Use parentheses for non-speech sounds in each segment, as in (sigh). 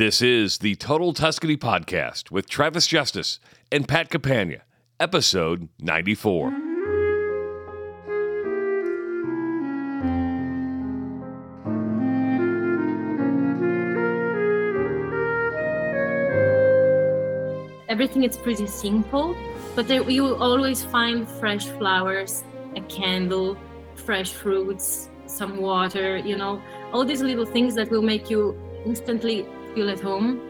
This is the Total Tuscany Podcast with Travis Justice and Pat Campagna, episode 94. Everything is pretty simple, but there, you will always find fresh flowers, a candle, fresh fruits, some water, you know, all these little things that will make you instantly feel at home.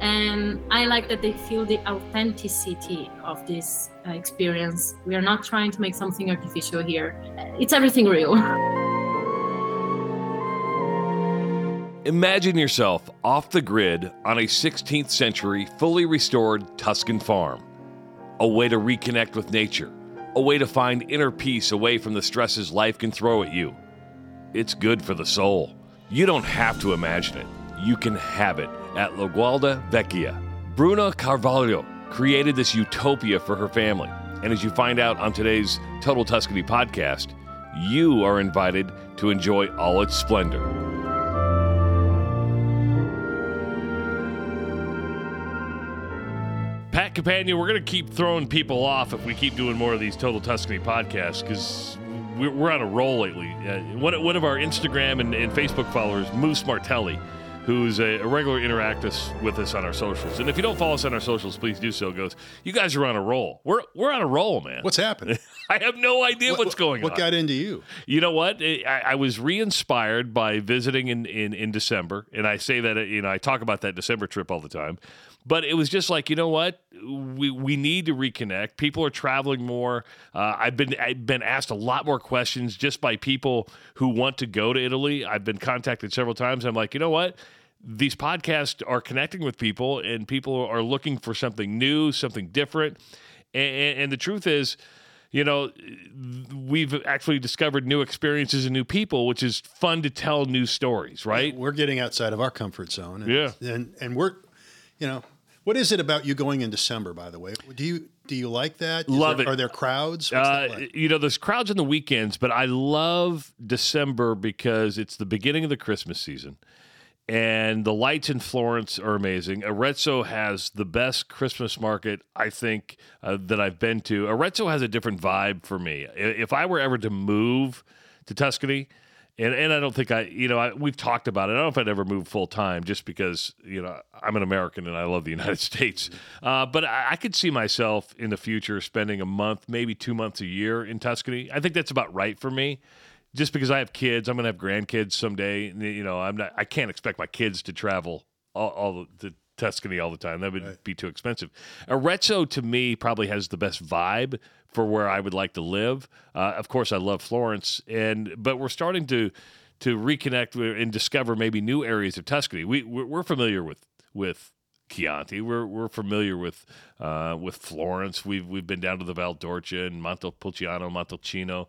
And I like that they feel the authenticity of this uh, experience. We are not trying to make something artificial here, it's everything real. Imagine yourself off the grid on a 16th century, fully restored Tuscan farm. A way to reconnect with nature, a way to find inner peace away from the stresses life can throw at you. It's good for the soul. You don't have to imagine it, you can have it at La Gualda Vecchia. Bruna Carvalho created this utopia for her family. And as you find out on today's Total Tuscany podcast, you are invited to enjoy all its splendor. Pat Campagna, we're going to keep throwing people off if we keep doing more of these Total Tuscany podcasts because we're, we're on a roll lately. Uh, one, one of our Instagram and, and Facebook followers, Moose Martelli, who's a, a regular interactor with us on our socials. And if you don't follow us on our socials, please do so. Goes, you guys are on a roll. We're we're on a roll, man. What's happening? (laughs) I have no idea What- what's going what on. What got into you? You know what? I, I was re-inspired by visiting in, in, in December, and I say that you know I talk about that December trip all the time. But it was just like you know what we we need to reconnect. People are traveling more. Uh, I've been I've been asked a lot more questions just by people who want to go to Italy. I've been contacted several times. I'm like, you know what? These podcasts are connecting with people, and people are looking for something new, something different. And, and the truth is, you know, we've actually discovered new experiences and new people, which is fun to tell new stories, right? We're getting outside of our comfort zone. And, Yeah. And and we're, you know, what is it about you going in December? By the way, do you do you like that? Is Love there- it. Are there crowds? What's that Uh, like? you know, there's crowds on the weekends, but I love December because it's the beginning of the Christmas season. And the lights in Florence are amazing. Arezzo has the best Christmas market, I think, uh, that I've been to. Arezzo has a different vibe for me. If I were ever to move to Tuscany, and, and I don't think I, you know, I, we've talked about it. I don't know if I'd ever move full time just because, you know, I'm an American and I love the (laughs) United States. Uh, but I, I could see myself in the future spending a month, maybe two months a year in Tuscany. I think that's about right for me. Just because I have kids, I'm going to have grandkids someday. You know, I'm not, I can't expect my kids to travel all, all the Tuscany all the time. That would be too expensive. Arezzo to me probably has the best vibe for where I would like to live. Uh, of course, I love Florence, and but we're starting to to reconnect and discover maybe new areas of Tuscany. We we're, we're familiar with with Chianti. We're we're familiar with uh, with Florence. We've we've been down to the Val d'Orcia and Montepulciano, Montalcino.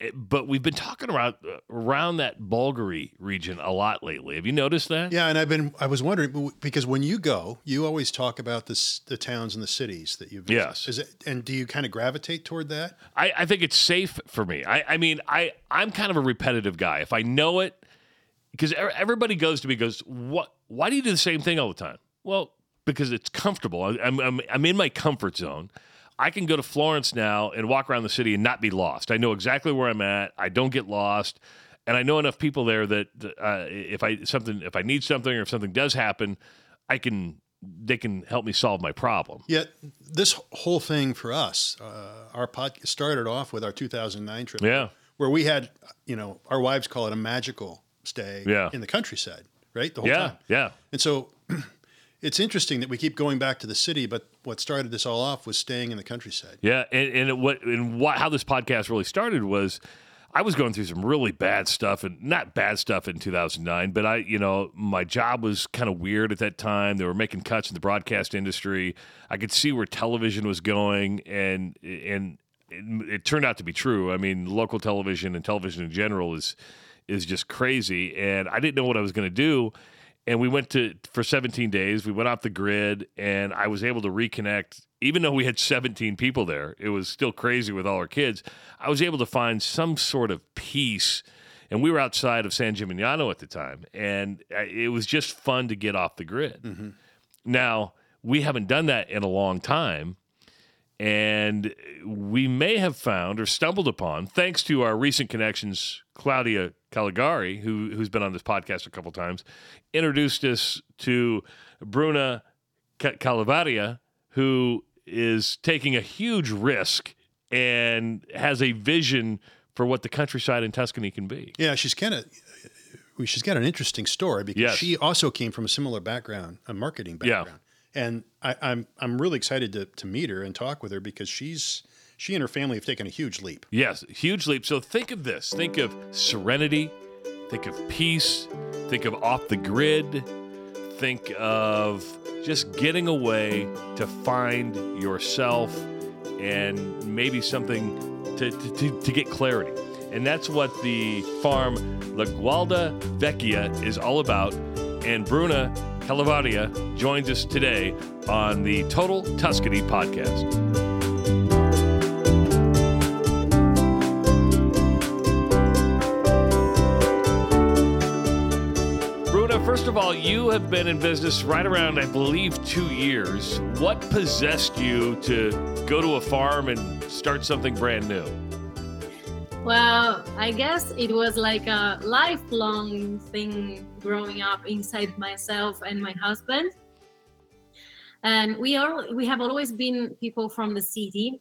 Eh, But we've been talking around around that Bolgheri region a lot lately. Have you noticed that? yeah, and I've been I was wondering because when you go, you always talk about the the towns and the cities that you visit. Yes. Is it and do you kind of gravitate toward that? I, I think it's safe for me. I, I mean, I, I'm kind of a repetitive guy. If I know it, because everybody goes to me goes, what? Why do you do the same thing all the time? Well, because it's comfortable. I'm, I'm, I'm in my comfort zone. I can go to Florence now and walk around the city and not be lost. I know exactly where I'm at. I don't get lost, and I know enough people there that uh, if I something if I need something or if something does happen, I can they can help me solve my problem. Yet this whole thing for us, uh, our podcast started off with our 2009 trip. Yeah. Where we had, you know, our wives call it a magical stay Yeah. in the countryside, right? The whole Yeah, time. yeah. And so (clears throat) it's interesting that we keep going back to the city, but what started this all off was staying in the countryside. Yeah, and, and it, what and what how this podcast really started was I was going through some really bad stuff and not bad stuff in 2009, but I, you know, my job was kind of weird at that time. They were making cuts in the broadcast industry. I could see where television was going and and it, it turned out to be true. I mean, local television and television in general is is just crazy and I didn't know what I was going to do and we went to for 17 days we went off the grid and i was able to reconnect even though we had 17 people there it was still crazy with all our kids i was able to find some sort of peace and we were outside of San Gimignano at the time, and uh, it was just fun to get off the grid. Mm-hmm. Now we haven't done that in a long time, and we may have found or stumbled upon, thanks to our recent connections, Claudia Caligari, who who's been on this podcast a couple times, introduced us to Bruna Ca- Calavaria, who is taking a huge risk and has a vision for what the countryside in Tuscany can be. Yeah, she's kind of. She's got an interesting story because Yes. she also came from a similar background, a marketing background. Yeah. And I, I'm I'm really excited to to meet her and talk with her because she's she and her family have taken a huge leap. Yes, huge leap. So think of this. Think of serenity. Think of peace. Think of off the grid. Think of just getting away to find yourself and maybe something to, to, to get clarity. And that's what the farm La Gualda Vecchia is all about. And Bruna Calavaria joins us today on the Total Tuscany podcast. Bruna, first of all, you have been in business right around, I believe, two years. What possessed you to go to a farm and start something brand new? Well, I guess it was like a lifelong thing growing up inside myself and my husband. And we are we have always been people from the city,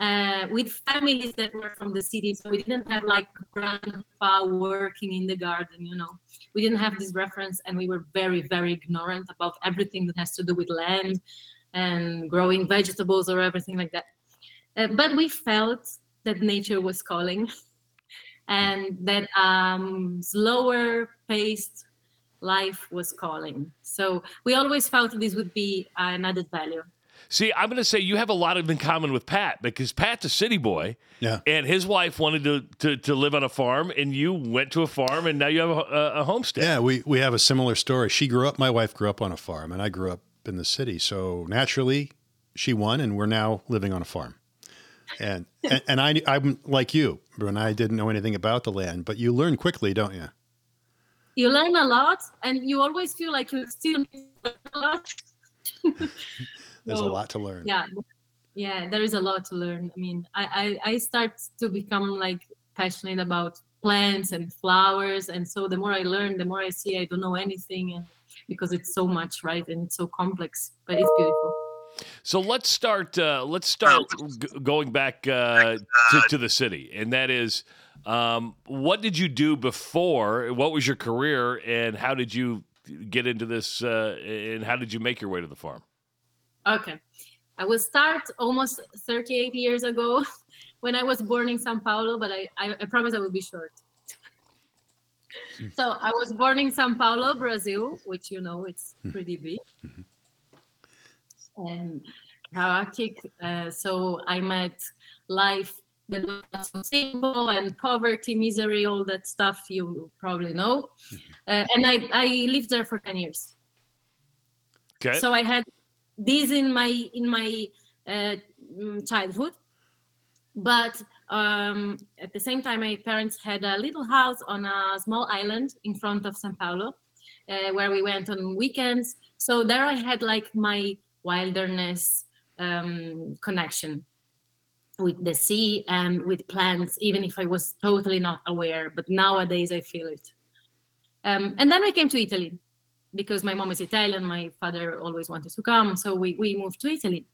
uh, with families that were from the city. So we didn't have like grandpa working in the garden, you know. We didn't have this reference, and we were very, very ignorant about everything that has to do with land and growing vegetables or everything like that. Uh, but we felt that nature was calling (laughs) and that um, slower paced life was calling. So we always felt this would be an added value. See, I'm going to say you have a lot of in common with Pat because Pat's a city boy, Yeah. and his wife wanted to, to, to live on a farm, and you went to a farm, and now you have a, a, a homestead. Yeah, we, we have a similar story. She grew up, my wife grew up on a farm, and I grew up in the city. So naturally, she won, and we're now living on a farm. And (laughs) and, and I I'm like you, and I didn't know anything about the land, but you learn quickly, don't you? You learn a lot, and you always feel like you still a lot. (laughs) There's a lot to learn. Yeah, yeah, there is a lot to learn. I mean, I, I I start to become like passionate about plants and flowers, and so the more I learn, the more I see I don't know anything, and because it's so much, right, and it's so complex, but it's beautiful. So let's start. Uh, let's start g- going back uh, to, to the city, and that is, um, what did you do before? What was your career, and how did you get into this? Uh, and how did you make your way to the farm? Okay. I will start almost 38 years ago (laughs) when I was born in Sao Paulo, but I, I, I promise I will be short. so I was born in Sao Paulo, Brazil, which you know it's pretty big. And chaotic. Uh, so I met life that was so simple and poverty, misery, all that stuff you probably know. Uh, and I, I lived there for 10 years Okay. so i had this in my in my uh, mm, childhood but um, at the same time my parents had a little house on a small island in front of sao paulo uh, where we went on weekends so there i had like my wilderness um, connection with the sea and with plants even if i was totally not aware but nowadays i feel it um, and then i came to italy because my mom is Italian, my father always wanted to come, so we, we moved to Italy.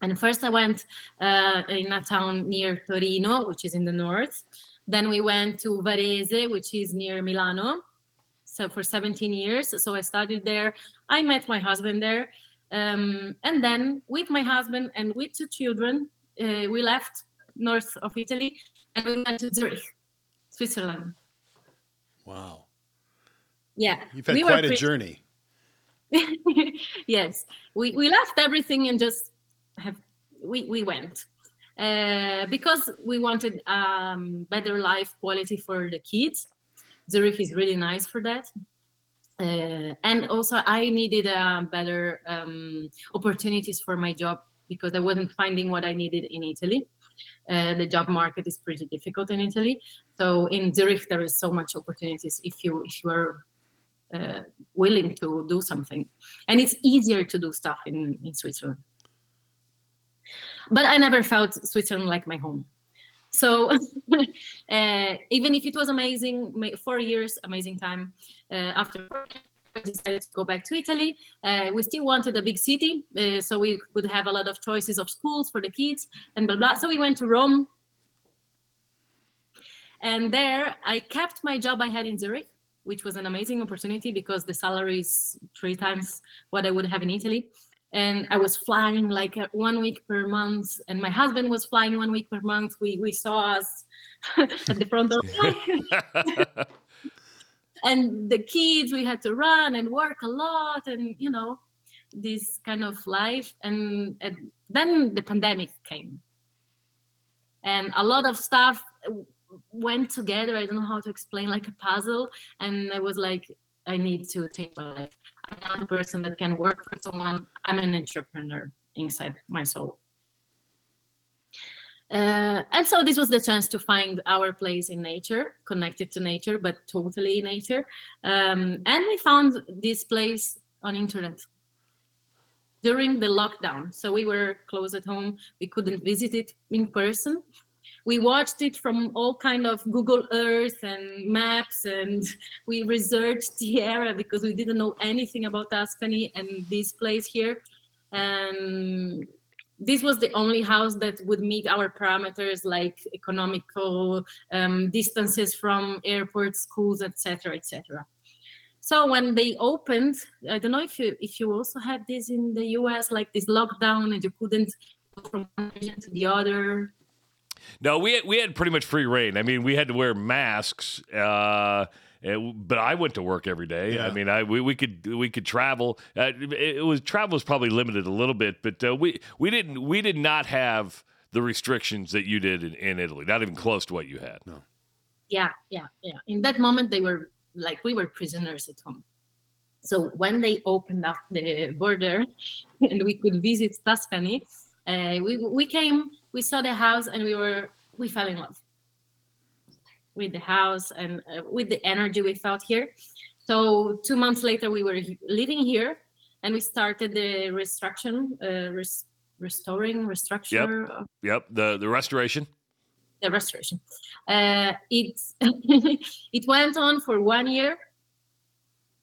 And first I went uh, in a town near Torino, which is in the north. Then we went to Varese, which is near Milano. So for 17 years, so I studied there. I met my husband there, um, and then with my husband and with two children, uh, we left north of Italy and we went to Zurich, Switzerland. Wow. Yeah, You've had we quite a pretty- journey. (laughs) yes, we, we left everything and just have we, we went uh, because we wanted um, better life quality for the kids. Zurich is really nice for that. Uh, and also, I needed uh, better um, opportunities for my job because I wasn't finding what I needed in Italy. Uh, the job market is pretty difficult in Italy. So in Zurich, there is so much opportunities if you if you are uh, willing to do something, and it's easier to do stuff in in Switzerland. But I never felt Switzerland like my home. So (laughs) uh, even if it was amazing, four years, amazing time. Uh, after I decided to go back to Italy. Uh, we still wanted a big city, uh, so we would have a lot of choices of schools for the kids and blah blah. So we went to Rome, and there I kept my job I had in Zurich, which was an amazing opportunity because the salary is three times what I would have in Italy and I was flying like uh, one week per month, and my husband was flying one week per month. We we saw us (laughs) at the front door, (laughs) and the kids. We had to run and work a lot, and you know, this kind of life. And, and then the pandemic came, and a lot of stuff went together. I don't know how to explain, like a puzzle. And I was like, I need to take my life. I'm not a person that can work for someone. I'm an entrepreneur inside my soul. Uh, and so this was the chance to find our place in nature, connected to nature, but totally in nature. Um, and we found this place on internet during the lockdown. So we were close at home. We couldn't visit it in person we watched it from all kind of google earth and maps and we researched (laughs) the area because we didn't know anything about tuscany and this place here. And this was the only house that would meet our parameters like economical um, distances from airports schools etc etc so when they opened i don't know if you if you also had this in the us like this lockdown and you couldn't go from one region to the other no, we had, we had pretty much free reign. I mean, we had to wear masks. Uh, it, but I went to work every day. Yeah. I mean, I we, we could we could travel. Uh, it, it, was travel was probably limited a little bit, but uh, we we didn't we did not have the restrictions that you did in, in Italy. Not even close to what you had. No. Yeah, yeah, yeah. In that moment, they were like we were prisoners at home. So when they opened up the border (laughs) and we could visit Tuscany, uh, we we came we saw the house and we were we fell in love with the house and uh, with the energy we felt here. So two months later we were living here and we started the restruction uh, res- restoring restructure yep. yep the the restoration. The restoration. Uh, it (laughs) it went on for one year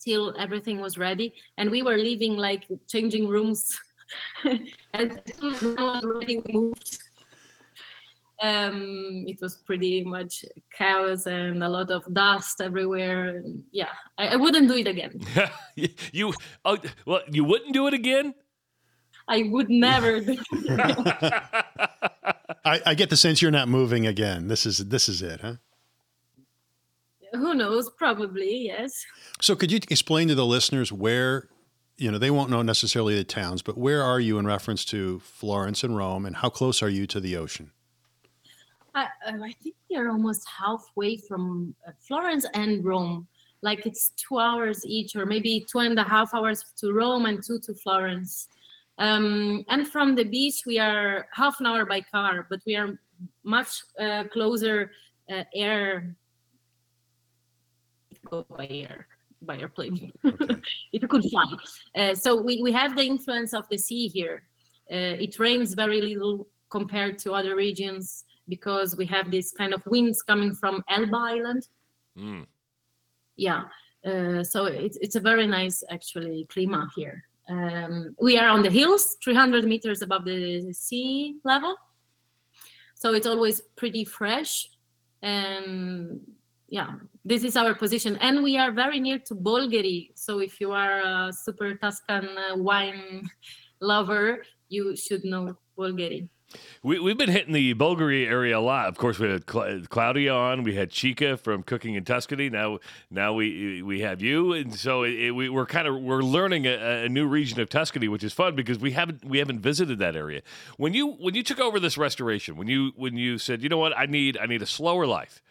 till everything was ready and we were living like changing rooms. (laughs) And already moved um, it was pretty much chaos and a lot of dust everywhere. Yeah, I, I wouldn't do it again. (laughs) you, oh, well, you wouldn't do it again. I would never. do (laughs) I, I get the sense you're not moving again. This is this is it, huh? Who knows? Probably yes. So, could you explain to the listeners where you know they won't know necessarily the towns, but where are you in reference to Florence and Rome, and how close are you to the ocean? I, I think we are almost halfway from uh, Florence and Rome. Like it's two hours each, or maybe two and a half hours to Rome and two to Florence. Um, and from the beach, we are half an hour by car, but we are much uh, closer uh, air. Go by air, by airplane. Okay. (laughs) if you could fly. Uh, so we, we have the influence of the sea here. Uh, it rains very little compared to other regions because we have this kind of winds coming from Elba Island. Mm. Yeah, uh, so it's it's a very nice actually climate here. Um, we are on the hills, 300 meters above the sea level, so it's always pretty fresh. And yeah, this is our position, and we are very near to Bolgheri. So if you are a super Tuscan uh, wine (laughs) lover, you should know Bolgheri. We, we've been hitting the Bolgheri area a lot. Of course, we had Claudia on. We had Chica from Cooking in Tuscany. Now, now we we have you, and so it, it, we, are kind of we're learning a, a, new region of Tuscany, which is fun because we haven't we haven't visited that area. When you when you took over this restoration, when you when you said, you know what, I need I need a slower life.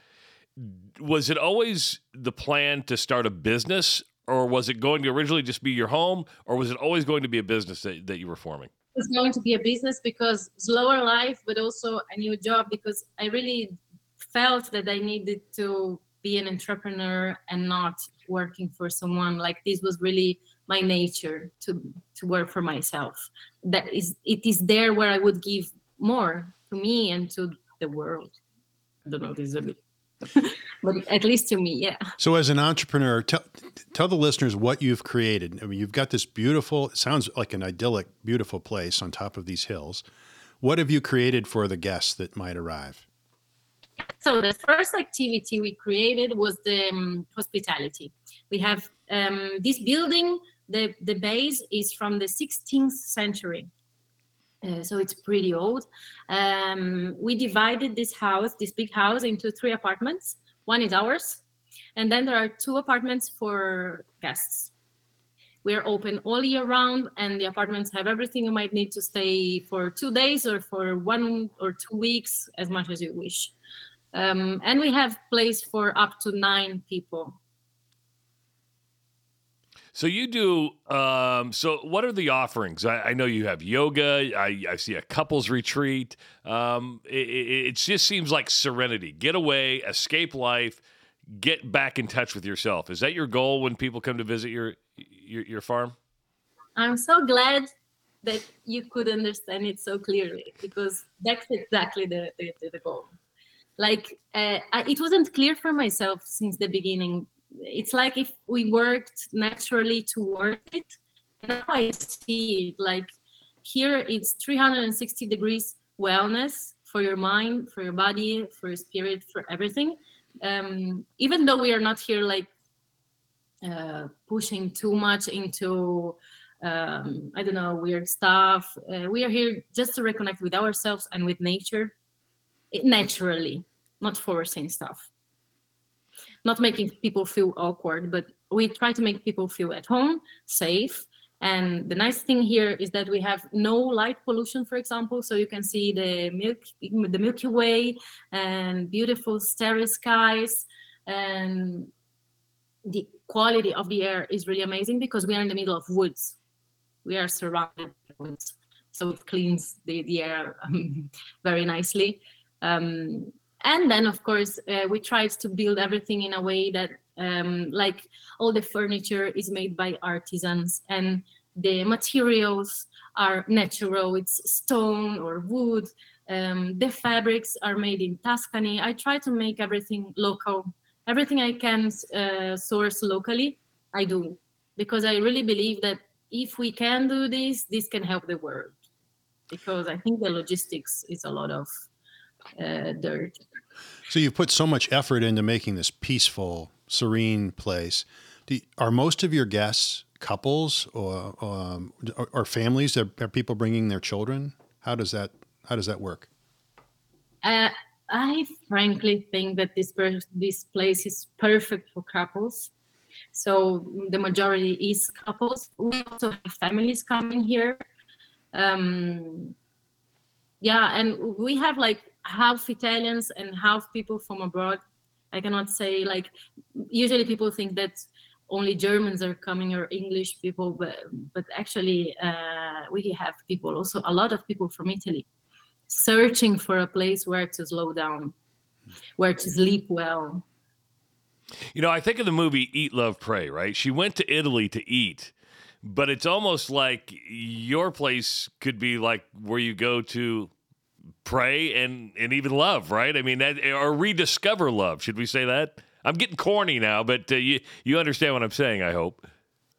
Was it always the plan to start a business, or was it going to originally just be your home, or was it always going to be a business that, that you were forming? Was going to be a business because slower life, but also a new job because I really felt that I needed to be an entrepreneur and not working for someone. Like this was really my nature to to work for myself. That is, it is there where I would give more to me and to the world. I don't know. This is a bit (laughs) but at least to me, yeah. So, as an entrepreneur, tell tell the listeners what you've created. I mean, you've got this beautiful. It sounds like an idyllic, beautiful place on top of these hills. What have you created for the guests that might arrive? So the first activity we created was the um, hospitality. We have um, this building. The the base is from the 16th century. Uh, so it's pretty old. Um, we divided this house, this big house, into three apartments. One is ours, and then there are two apartments for guests. We are open all year round, and the apartments have everything you might need to stay for two days or for one or two weeks, as much as you wish. Um, and we have place for up to nine people. So you do. Um, so what are the offerings? I, I know you have yoga. I, I, see a couples retreat. Um, it, it, it, just seems like serenity. Get away, escape life, get back in touch with yourself. Is that your goal when people come to visit your your, your farm? I'm so glad that you could understand it so clearly because that's exactly the the, the goal. Like uh, I, it wasn't clear for myself since the beginning it's like if we worked naturally toward it. Now I see it like here it's 360 degrees wellness for your mind, for your body, for your spirit, for everything. Um, even though we are not here like uh, pushing too much into um, I don't know weird stuff. Uh, we are here just to reconnect with ourselves and with nature, naturally, not forcing stuff not making people feel awkward, but we try to make people feel at home, safe. And the nice thing here is that we have no light pollution, for example, so you can see the milk, the Milky Way, and beautiful starry skies, and the quality of the air is really amazing because we are in the middle of woods. We are surrounded by woods, so it cleans the, the air um, (laughs) very nicely. Um, and then of course uh, we tried to build everything in a way that um, like all the furniture is made by artisans and the materials are natural. It's stone or wood. Um, the fabrics are made in tuscany. I try to make everything local. Everything i can uh, source locally i do. Because i really believe that if we can do this this can help the world. Because i think the logistics is a lot of uh, dirt. So you've put so much effort into making this peaceful, serene place. You, are most of your guests couples or, um, or, families? Are, are, people bringing their children? How does that How does that work? Uh, I frankly think that this per- this place is perfect for couples. So the majority is couples. We also have families coming here. Um, yeah, and we have like half Italians and half people from abroad. I cannot say like usually people think that only Germans are coming or English people, but but actually uh, we have people also a lot of people from Italy searching for a place where to slow down, where to sleep well. You know, I think of the movie Eat, Love, Pray. Right? She went to Italy to eat, but it's almost like your place could be like where you go to pray and and even love, right? I mean, that or rediscover love. Should we say that? I'm getting corny now, but uh, you you understand what I'm saying. I hope.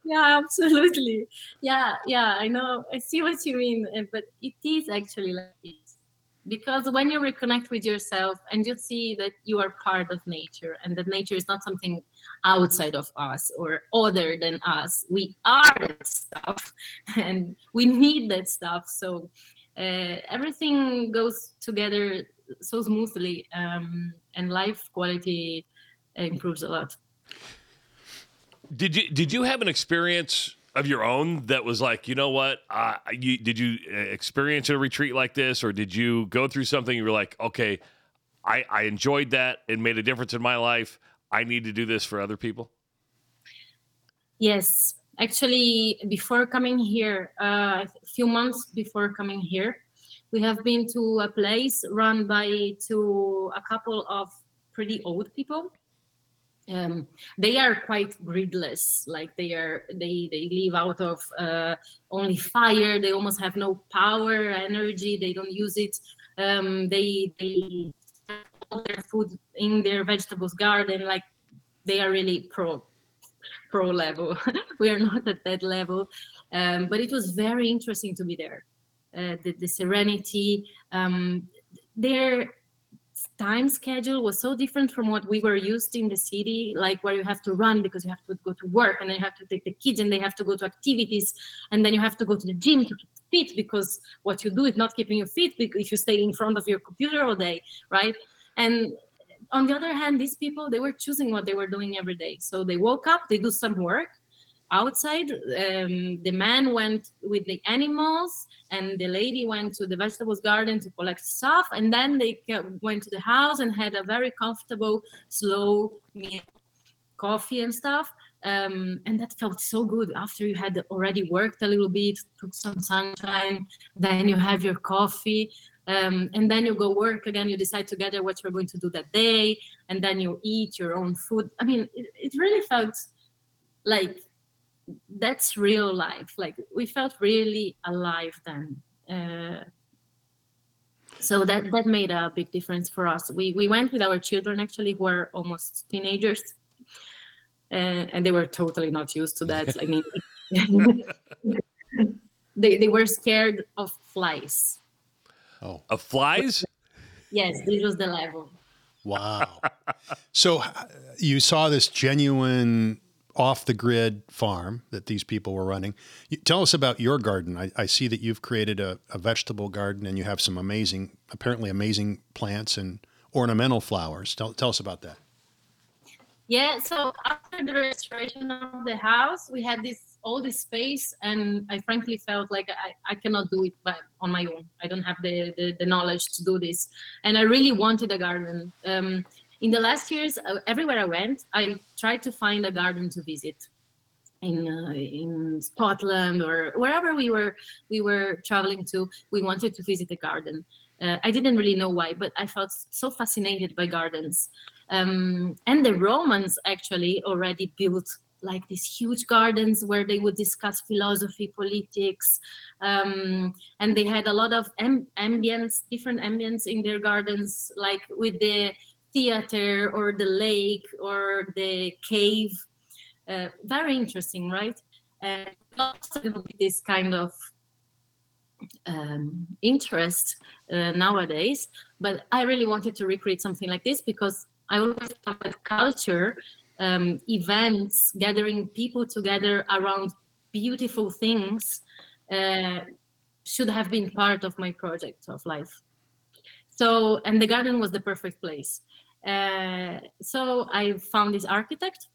Yeah, (laughs) absolutely. Yeah, yeah. I know. I see what you mean, eh, but it is actually like this because when you reconnect with yourself and you see that you are part of nature and that nature is not something outside of us or other than us we are that stuff (laughs) and we need that stuff so uh, everything goes together so smoothly um, and life quality improves a lot. Did you did you have an experience of your own that was like you know what? Uh, you did you uh, experience a retreat like this or did you go through something you were like okay I, I enjoyed that and made a difference in my life. I need to do this for other people? Yes Actually, before coming here, uh, a few months before coming here, we have been to a place run by to a couple of pretty old people. Um, they are quite gridless, like they are they they live out of uh, only fire. They almost have no power, energy. They don't use it. Um, they they their food in their vegetables garden. Like they are really pro pro level. (laughs) we are not at that level, um, but it was very interesting to be there uh, the, the serenity. Um, their time schedule was so different from what we were used in the city, like where you have to run because you have to go to work and then you have to take the kids and they have to go to activities and then you have to go to the gym to keep fit because what you do is not keeping you fit if you stay in front of your computer all day, right? And on the other hand, these people they were choosing what they were doing every day. So they woke up, they do some work, outside. Um, the man went with the animals, and the lady went to the vegetables garden to collect stuff. And then they went to the house and had a very comfortable, slow meal, coffee and stuff. Um, and that felt so good after you had already worked a little bit, took some sunshine, then you have your coffee. Um, and then you go work again you decide together what you're going to do that day and then you eat your own food. I mean it, it really felt like that's real life. Like we felt really alive then. Uh, so that that made a big difference for us. We we went with our children actually who are almost teenagers uh, and they were totally not used to that. I mean (laughs) (laughs) they, they were scared of flies oh of flies yes this was the level wow (laughs) so uh, you saw this genuine off the grid farm that these people were running. You, tell us about your garden. I, I see that you've created a, a, vegetable garden and you have some amazing, apparently amazing plants and ornamental flowers. Tell, tell us about that. Yeah, so after the restoration of the house, we had this all this space, and I frankly felt like I, I cannot do it by, on my own. I don't have the, the, the knowledge to do this, and I really wanted a garden. Um, in the last years, uh, everywhere I went, I tried to find a garden to visit in uh, in Scotland or wherever we were we were traveling to. We wanted to visit a garden. Uh, I didn't really know why, but I felt so fascinated by gardens. Um, and the Romans actually already built like these huge gardens where they would discuss philosophy, politics, um, and they had a lot of amb- ambience, different ambience in their gardens, like with the theater or the lake or the cave. Uh, very interesting, right? And this kind of um, interest uh, nowadays, but I really wanted to recreate something like this because I always thought culture, um, events, gathering people together around beautiful things uh, should have been part of my project of life. So, and the garden was the perfect place. Uh, so I found this architect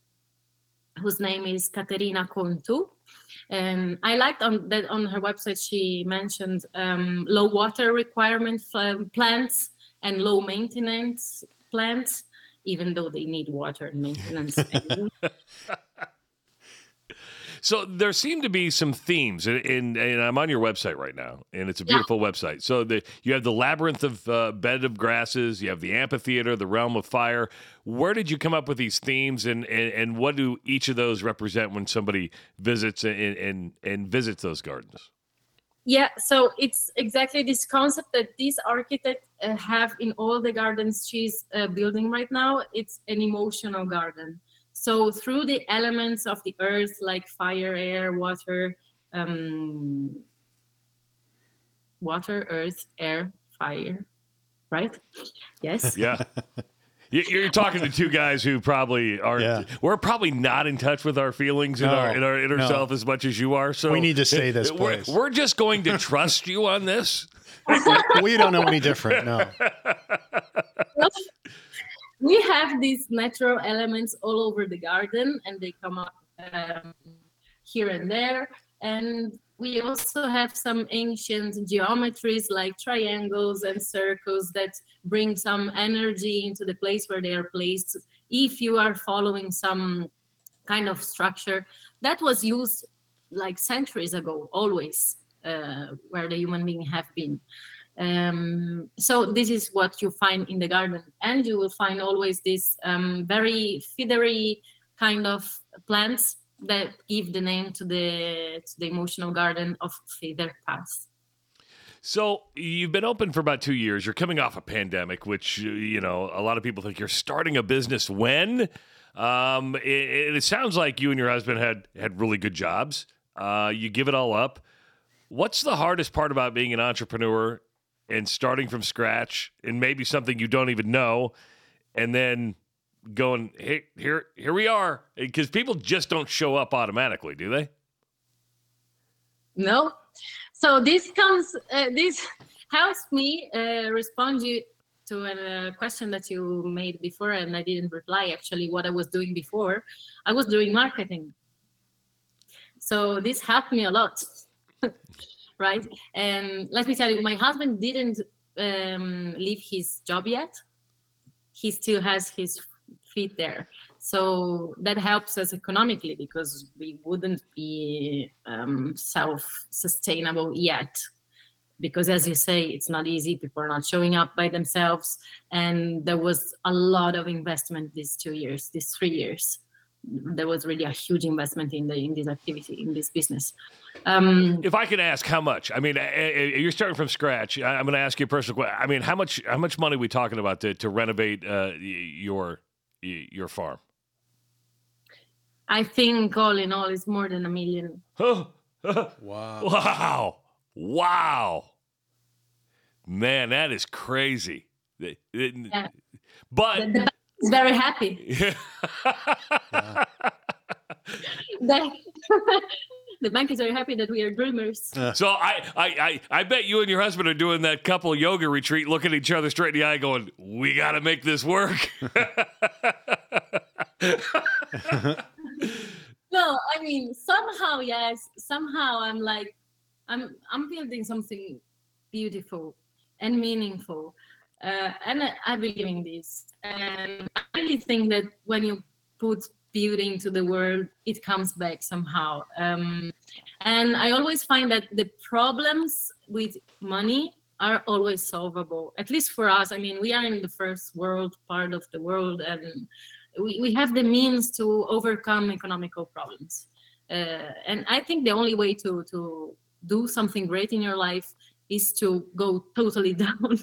whose name is Caterina Contu. And I liked on that on her website she mentioned um, low water requirement plants and low maintenance plants, even though they need water and maintenance. (laughs) So there seem to be some themes, and, I'm on your website right now, and it's a beautiful yeah. website. So the, you have the labyrinth of uh, bed of grasses, you have the amphitheater, the realm of fire. Where did you come up with these themes, and, and, and what do each of those represent when somebody visits and, and, and visits those gardens? Yeah, so it's exactly this concept that this architect uh, have in all the gardens she's uh, building right now. It's an emotional garden. So through the elements of the earth, like fire, air, water, um, water, earth, air, fire, right? Yes. (laughs) Yeah. (laughs) You're talking to two guys who probably are. Yeah. We're probably not in touch with our feelings in no, our in our inner no. self as much as you are. So we need to stay this we're, place. We're just going to trust you on this. (laughs) we don't know any different. No (laughs) we have these natural elements all over the garden and they come up um, here and there and we also have some ancient geometries like triangles and circles that bring some energy into the place where they are placed. If you are following some kind of structure that was used like centuries ago, always uh, where the human being have been. Um, so this is what you find in the garden, and you will find always this um, very feathery kind of plants that give the name to the to the emotional garden of feather paths. So you've been open for about two years. You're coming off a pandemic, which you know a lot of people think you're starting a business when. Um, it, it sounds like you and your husband had had really good jobs. Uh, you give it all up. What's the hardest part about being an entrepreneur and starting from scratch and maybe something you don't even know, and then going hey, here here we are. Because people just don't show up automatically, do they? No, so this comes uh, this helps me uh, respond you to a question that you made before and i didn't reply actually what i was doing before. I was doing marketing. So this helped me a lot (laughs) right? And let me tell you my husband didn't um, leave his job yet. He still has his feet there so that helps us economically because we wouldn't be um, self-sustainable yet. Because as you say, it's not easy. People are not showing up by themselves, and there was a lot of investment these two years, these three years. There was really a huge investment in the in this activity, in this business. Um, if I could ask, how much? I mean, you're starting from scratch. I'm going to ask you a personal question. I mean, how much? How much money are we talking about to to renovate uh, your your farm? I think all in all, it's more than a million. (laughs) wow. Wow. Wow. Man, that is crazy. Yeah. But the, the is very happy. (laughs) (laughs) the, the bank is very happy that we are dreamers. So I, I, I, I bet you and your husband are doing that couple yoga retreat, looking at each other straight in the eye, going, "We got to make this work." (laughs) no, I mean somehow yes. Somehow I'm like I'm I'm building something beautiful and meaningful. Uh, and I, I believe in this. And I really think that when you put beauty into the world, it comes back somehow. Um, and I always find that the problems with money are always solvable, at least for us. I mean, we are in the first world part of the world, and we, we have the means to overcome economical problems. Uh, and I think the only way to, to do something great in your life is to go totally (laughs) down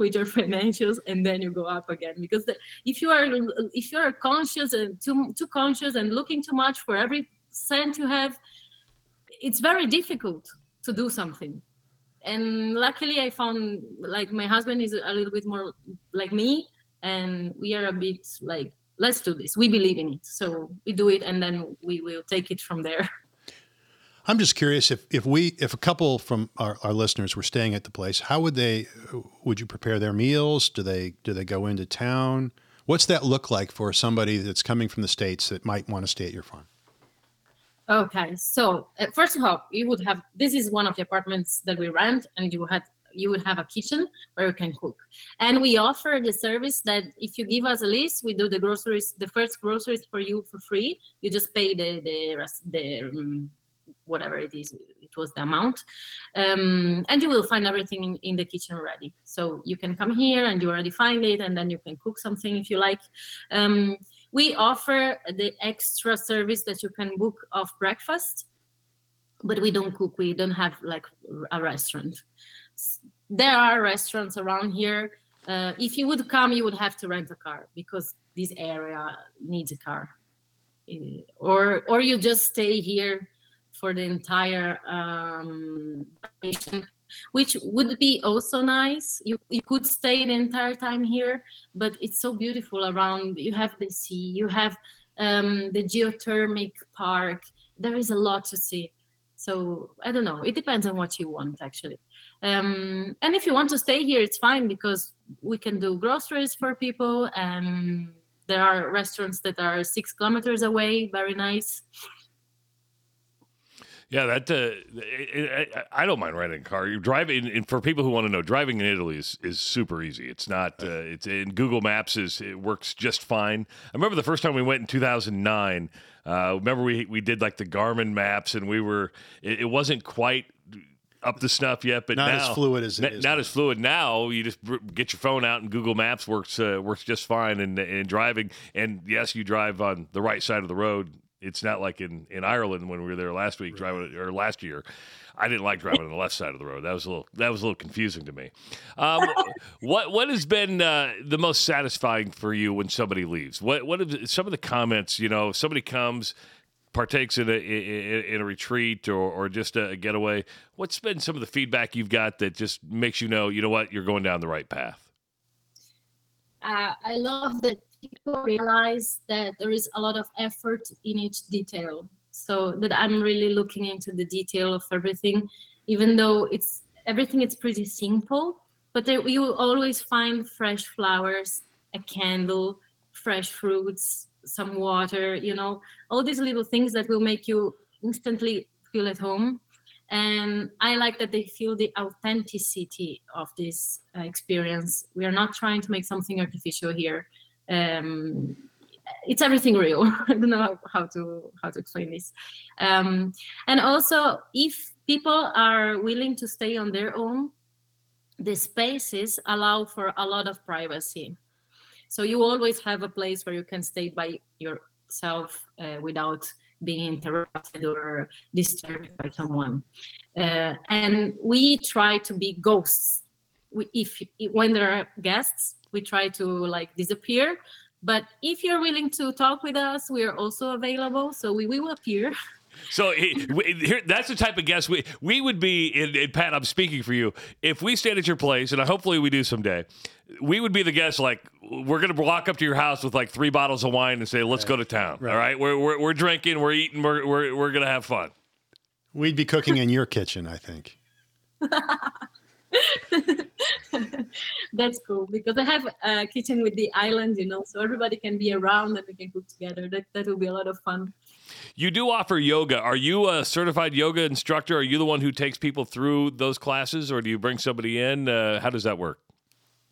with your (laughs) financials and then you go up again because the, if you are if you are conscious and too too conscious and looking too much for every cent you have it's very difficult to do something and luckily i found like my husband is a little bit more like me and we are a bit like let's do this. We believe in it. So we do it and then we will take it from there. (laughs) I'm just curious if, if we if a couple from our, our listeners were staying at the place, how would they would you prepare their meals? Do they do they go into town? What's that look like for somebody that's coming from the states that might want to stay at your farm? Okay, so uh, first of all, you would have this is one of the apartments that we rent, and you had you would have a kitchen where you can cook. And we offer the service that if you give us a list, we do the groceries, the first groceries for you for free. You just pay the the rest, the um, whatever it is, it was the amount, um, and you will find everything in, in the kitchen ready. So you can come here and you already find it, and then you can cook something if you like. Um, we offer the extra service that you can book off breakfast but we don't cook we don't have like a restaurant there are restaurants around here. Uh, if you would come, you would have to rent a car because this area needs a car, uh, or or you just stay here for the entire um, which would be also nice. You you could stay the entire time here, but it's so beautiful around. You have the sea, you have um, the geothermic park. There is a lot to see. So I don't know. It depends on what you want, actually. Um, and if you want to stay here, it's fine because we can do groceries for people. And there are restaurants that are six kilometers away. Very nice. Yeah, that uh, I don't mind renting a car. You driving, and for people who want to know, driving in Italy is, is super easy. It's not. Uh, it's in Google Maps is it works just fine. I remember the first time we went in 2009. Uh, remember we we did like the Garmin maps, and we were it, it wasn't quite up to snuff yet, but Not now, as fluid as it n- is not now. as fluid now. You just br- get your phone out and Google Maps works uh, works just fine in in driving. And yes, you drive on the right side of the road. It's not like in, in Ireland when we were there last week driving or last year. I didn't like driving on the left side of the road. That was a little that was a little confusing to me. Um, (laughs) what what has been uh, the most satisfying for you when somebody leaves? What what have some of the comments? You know, somebody comes, partakes in a in, in a retreat or or just a getaway. What's been some of the feedback you've got that just makes you know, you know what, you're going down the right path? uh, I love that people realize that there is a lot of effort in each detail. So that I'm really looking into the detail of everything, even though it's everything is pretty simple. But there, you will always find fresh flowers, a candle, fresh fruits, some water. You know, all these little things that will make you instantly feel at home. And I like that they feel the authenticity of this uh, experience. We are not trying to make something artificial here. Um, it's everything real. (laughs) I don't know how, to how to explain this. Um, and also, if people are willing to stay on their own, the spaces allow for a lot of privacy. So you always have a place where you can stay by yourself uh, without being interrupted or disturbed by someone. Uh, and we try to be ghosts. We, if when there are guests, we try to like disappear. But if you're willing to talk with us, we are also available. So we we will appear. (laughs) So he, we- here, that's the type of guest we we would be. And, and Pat, I'm speaking for you. If we stayed at your place, and hopefully we do someday, we would be the guest. Like we're gonna walk up to your house with like three bottles of wine and say, "Let's go to town." Right. All right, we're, we're we're drinking, we're eating, we're we're we're gonna have fun. We'd be cooking in your kitchen, I think. (laughs) (laughs) That's cool because I have a kitchen with the island, you know, so everybody can be around and we can cook together. That that will be a lot of fun. You do offer yoga. Are you a certified yoga instructor? Are you the one who takes people through those classes, or do you bring somebody in? Uh, how does that work?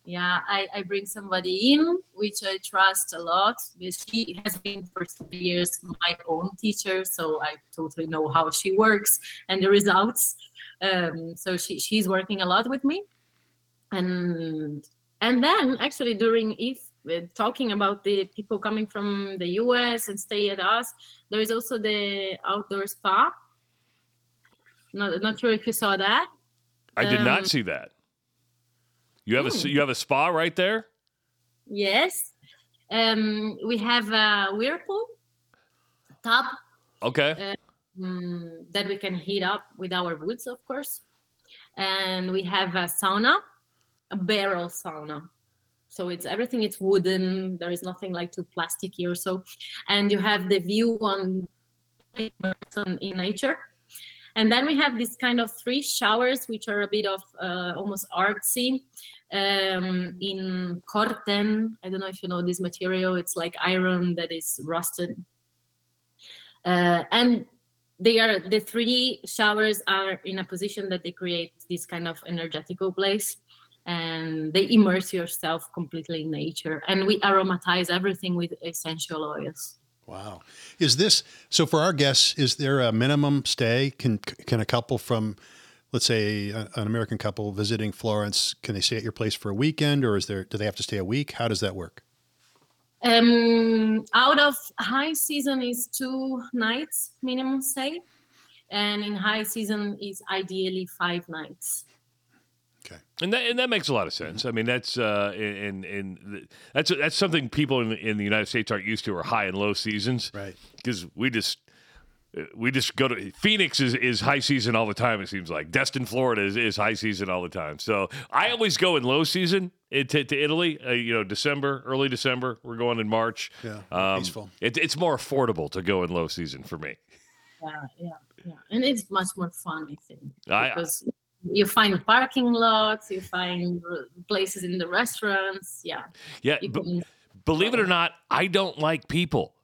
Yeah, I, I bring somebody in, which I trust a lot she has been for some years my own teacher, so I totally know how she works and the results. Um, so she, she's working a lot with me, and and then actually during if uh, talking about the people coming from the US and stay at us, there is also the outdoor spa. Not not sure if you saw that. I did Um, not see that. You have a Hmm. you have a spa right there. Yes. Um, we have a whirlpool tub Okay. Mm, that we can heat up with our woods, of course. And we have a sauna, a barrel sauna. So it's everything it's wooden. There is nothing like too plasticky or so. And you have the view on on- in nature. And then we have this kind of three showers, which are a bit of uh, almost artsy um, in corten. I don't know if you know this material. It's like iron that is rusted. Uh, and they are the three showers are in a position that they create this kind of energetical place and they immerse yourself completely in nature and we aromatize everything with essential oils Wow. Is this so for our guests? Is there a minimum stay? Can can a couple from, let's say, an American couple visiting Florence, can they stay at your place for a weekend, or is there do they have to stay a week? How does that work? Um, out of high season is two nights minimum stay, and in high season is ideally five nights. Okay. And that, and that makes a lot of sense. I mean, that's uh, in in that's that's something people in, in the United States aren't used to, are high and low seasons, Right. Because we just we just go to Phoenix is, is high season all the time. It seems like Destin, Florida is, is high season all the time. So I always go in low season to, to Italy. Uh, you know, December, early December. We're going in March. Yeah, um, peaceful. It, it's more affordable to go in low season for me. Yeah, yeah, yeah, and it's much more fun, I think, I- because you find parking lots, you find places in the restaurants. Yeah, Yeah, you b- can believe it or not, I don't like people.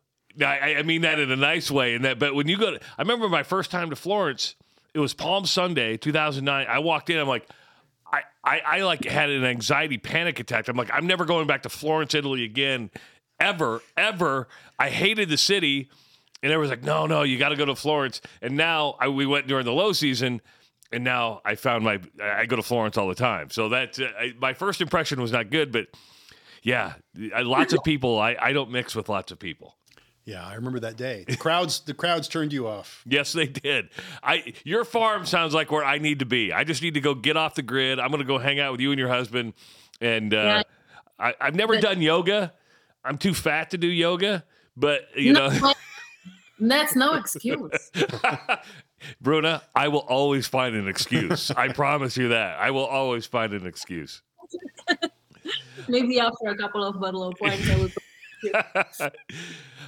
I, I mean that in a nice way. And that, but when you go to, I remember my first time to Florence. It was Palm Sunday, 2009. I walked in. I'm like, I, I, I like had an anxiety panic attack. I'm like, I'm never going back to Florence, Italy again, ever, ever. I hated the city. And everyone's like, no, no, you got to go to Florence. And now I, we went during the low season, and now I found my I go to Florence all the time. So that uh, I, my first impression was not good, but yeah, I- lots of people. I, I don't mix with lots of people. Yeah, I remember that day. The crowds, the crowds turned you off. Yes, they did. I your farm sounds like where I need to be. I just need to go get off the grid. I'm going to go hang out with you and your husband. And uh, Yeah. I, I've never But- done yoga. I'm too fat to do yoga, but you No, know, (laughs) that's no excuse. (laughs) Bruna, I will always find an excuse. (laughs) I promise you that. I will always find an excuse. Maybe after a couple of bottle of wines, I would. (laughs) uh,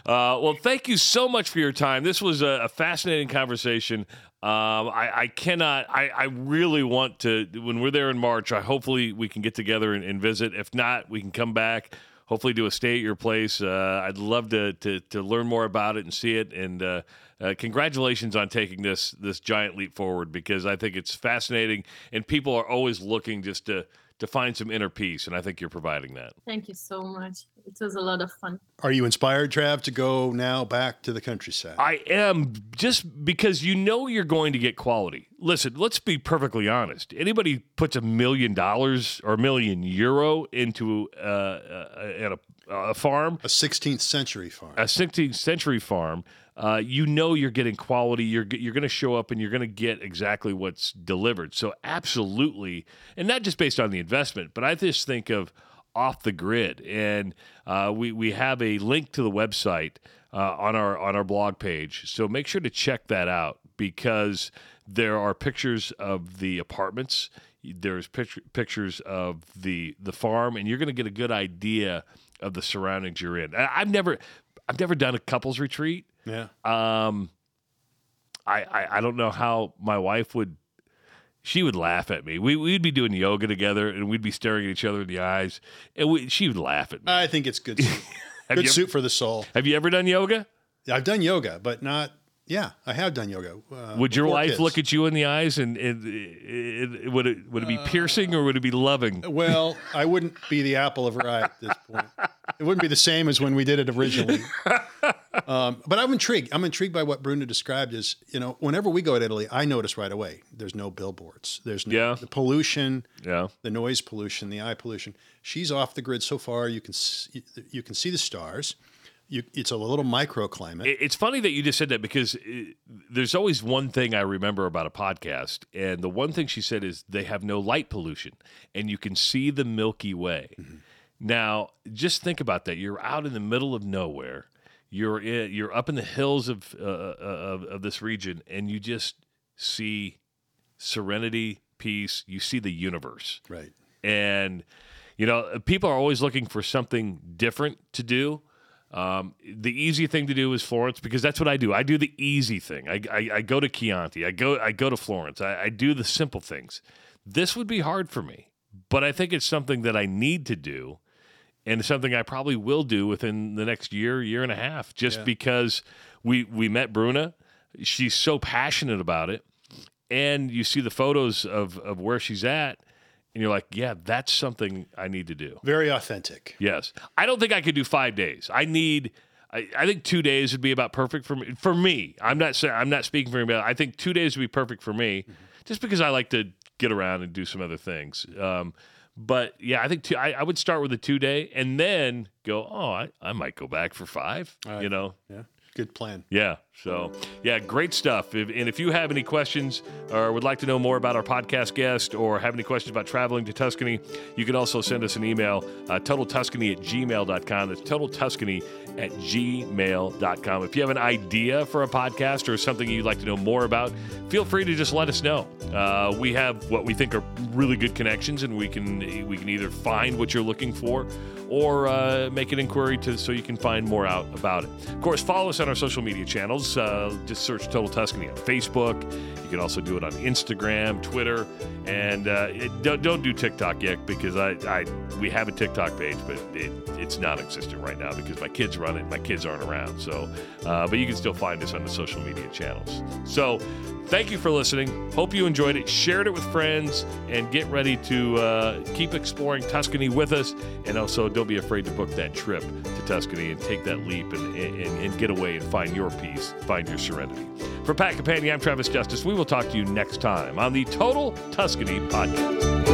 well, thank you so much for your time. This was a, a fascinating conversation. Um, I, I cannot. I, I really want to. When we're there in March, I hopefully we can get together and, and visit. If not, we can come back. Hopefully, do a stay at your place. Uh, I'd love to, to to learn more about it and see it. And uh, uh, congratulations on taking this this giant leap forward because I think it's fascinating. And people are always looking just to to find some inner peace, and I think you're providing that. Thank you so much. It was a lot of fun. Are you inspired, Trav, to go now back to the countryside? I am just because you know you're going to get quality. Listen, let's be perfectly honest. Anybody puts a million dollars or a million euro into uh, uh, at a, a farm, a 16th century farm. a 16th century farm, uh, you know you're getting quality. You're you're going to show up and you're going to get exactly what's delivered. So absolutely, and not just based on the investment, but I just think of off the grid, and uh, we we have a link to the website uh, on our on our blog page. So make sure to check that out because there are pictures of the apartments. There's picture, pictures of the the farm, and you're going to get a good idea of the surroundings you're in. I, I've never I've never done a couples retreat. Yeah. Um, I, I I don't know how my wife would. She would laugh at me. We we'd be doing yoga together, and we'd be staring at each other in the eyes, and we, she would laugh at me. I think it's good soup. (laughs) Good you- soup for the soul. Have you ever done yoga? I've done yoga, but not. Yeah, I have done yoga. Uh, Would your wife kids. look at you in the eyes, and, and, and- and would it would it be piercing or would it be loving? Well, I wouldn't be the apple of her eye at this point. It wouldn't be the same as when we did it originally. (laughs) Um, but I'm intrigued. I'm intrigued by what Bruno described. Is you know, whenever we go to Italy, I notice right away. There's no billboards. There's no Yeah. the pollution, Yeah, the noise pollution, the eye pollution. She's off the grid so far. You can see, you can see the stars. You, it's a little microclimate. It's funny that you just said that because uh, there's always one thing I remember about a podcast, and the one thing she said is they have no light pollution, and you can see the Milky Way. Now, just think about that. You're out in the middle of nowhere. You're in, you're up in the hills of, uh, of of this region, and you just see serenity, peace. You see the universe right. and you know people are always looking for something different to do um, the easy thing to do is Florence because that's what I do. I do the easy thing. I, I, I go to Chianti. I go I go to Florence. I, I do the simple things. This would be hard for me, but I think it's something that I need to do, and something I probably will do within the next year, year and a half, just Yeah. because we we met Bruna. She's so passionate about it, and you see the photos of of where she's at, and you're like, yeah, that's something I need to do. Very authentic. Yes, I don't think I could do five days. I need. I, I think two days would be about perfect for me. For me, I'm not saying I'm not speaking for anybody. I think two days would be perfect for me, just because I like to get around and do some other things. Um, but yeah, I think two, I, I would start with a two day and then go. Oh, I, I might go back for five. Right. You know, Yeah. Good plan. yeah. So, yeah, great stuff. If, and if you have any questions or would like to know more about our podcast guest or have any questions about traveling to Tuscany, you can also send us an email, uh, totaltuscany at gmail.com. That's totaltuscany at gmail.com. If you have an idea for a podcast or something you'd like to know more about, feel free to just let us know. Uh, we have what we think are really good connections, and we can we can either find what you're looking for or uh, make an inquiry to so you can find more out about it. Of course, follow us on our social media channels Uh, just search Total Tuscany on Facebook. You can also do it on Instagram, Twitter, and uh, it, don't, don't do TikTok yet because I, I we have a TikTok page, but it, it's non-existent right now because my kids run it. My kids aren't around, so uh, but you can still find us on the social media channels. So thank you for listening. Hope you enjoyed it. Shared it with friends, and get ready to uh, keep exploring Tuscany with us. And also, don't be afraid to book that trip to Tuscany and take that leap and, and, and get away and find your peace, find your serenity. For Pat Companion, I'm Travis Justice. We will talk to you next time on the Total Tuscany podcast.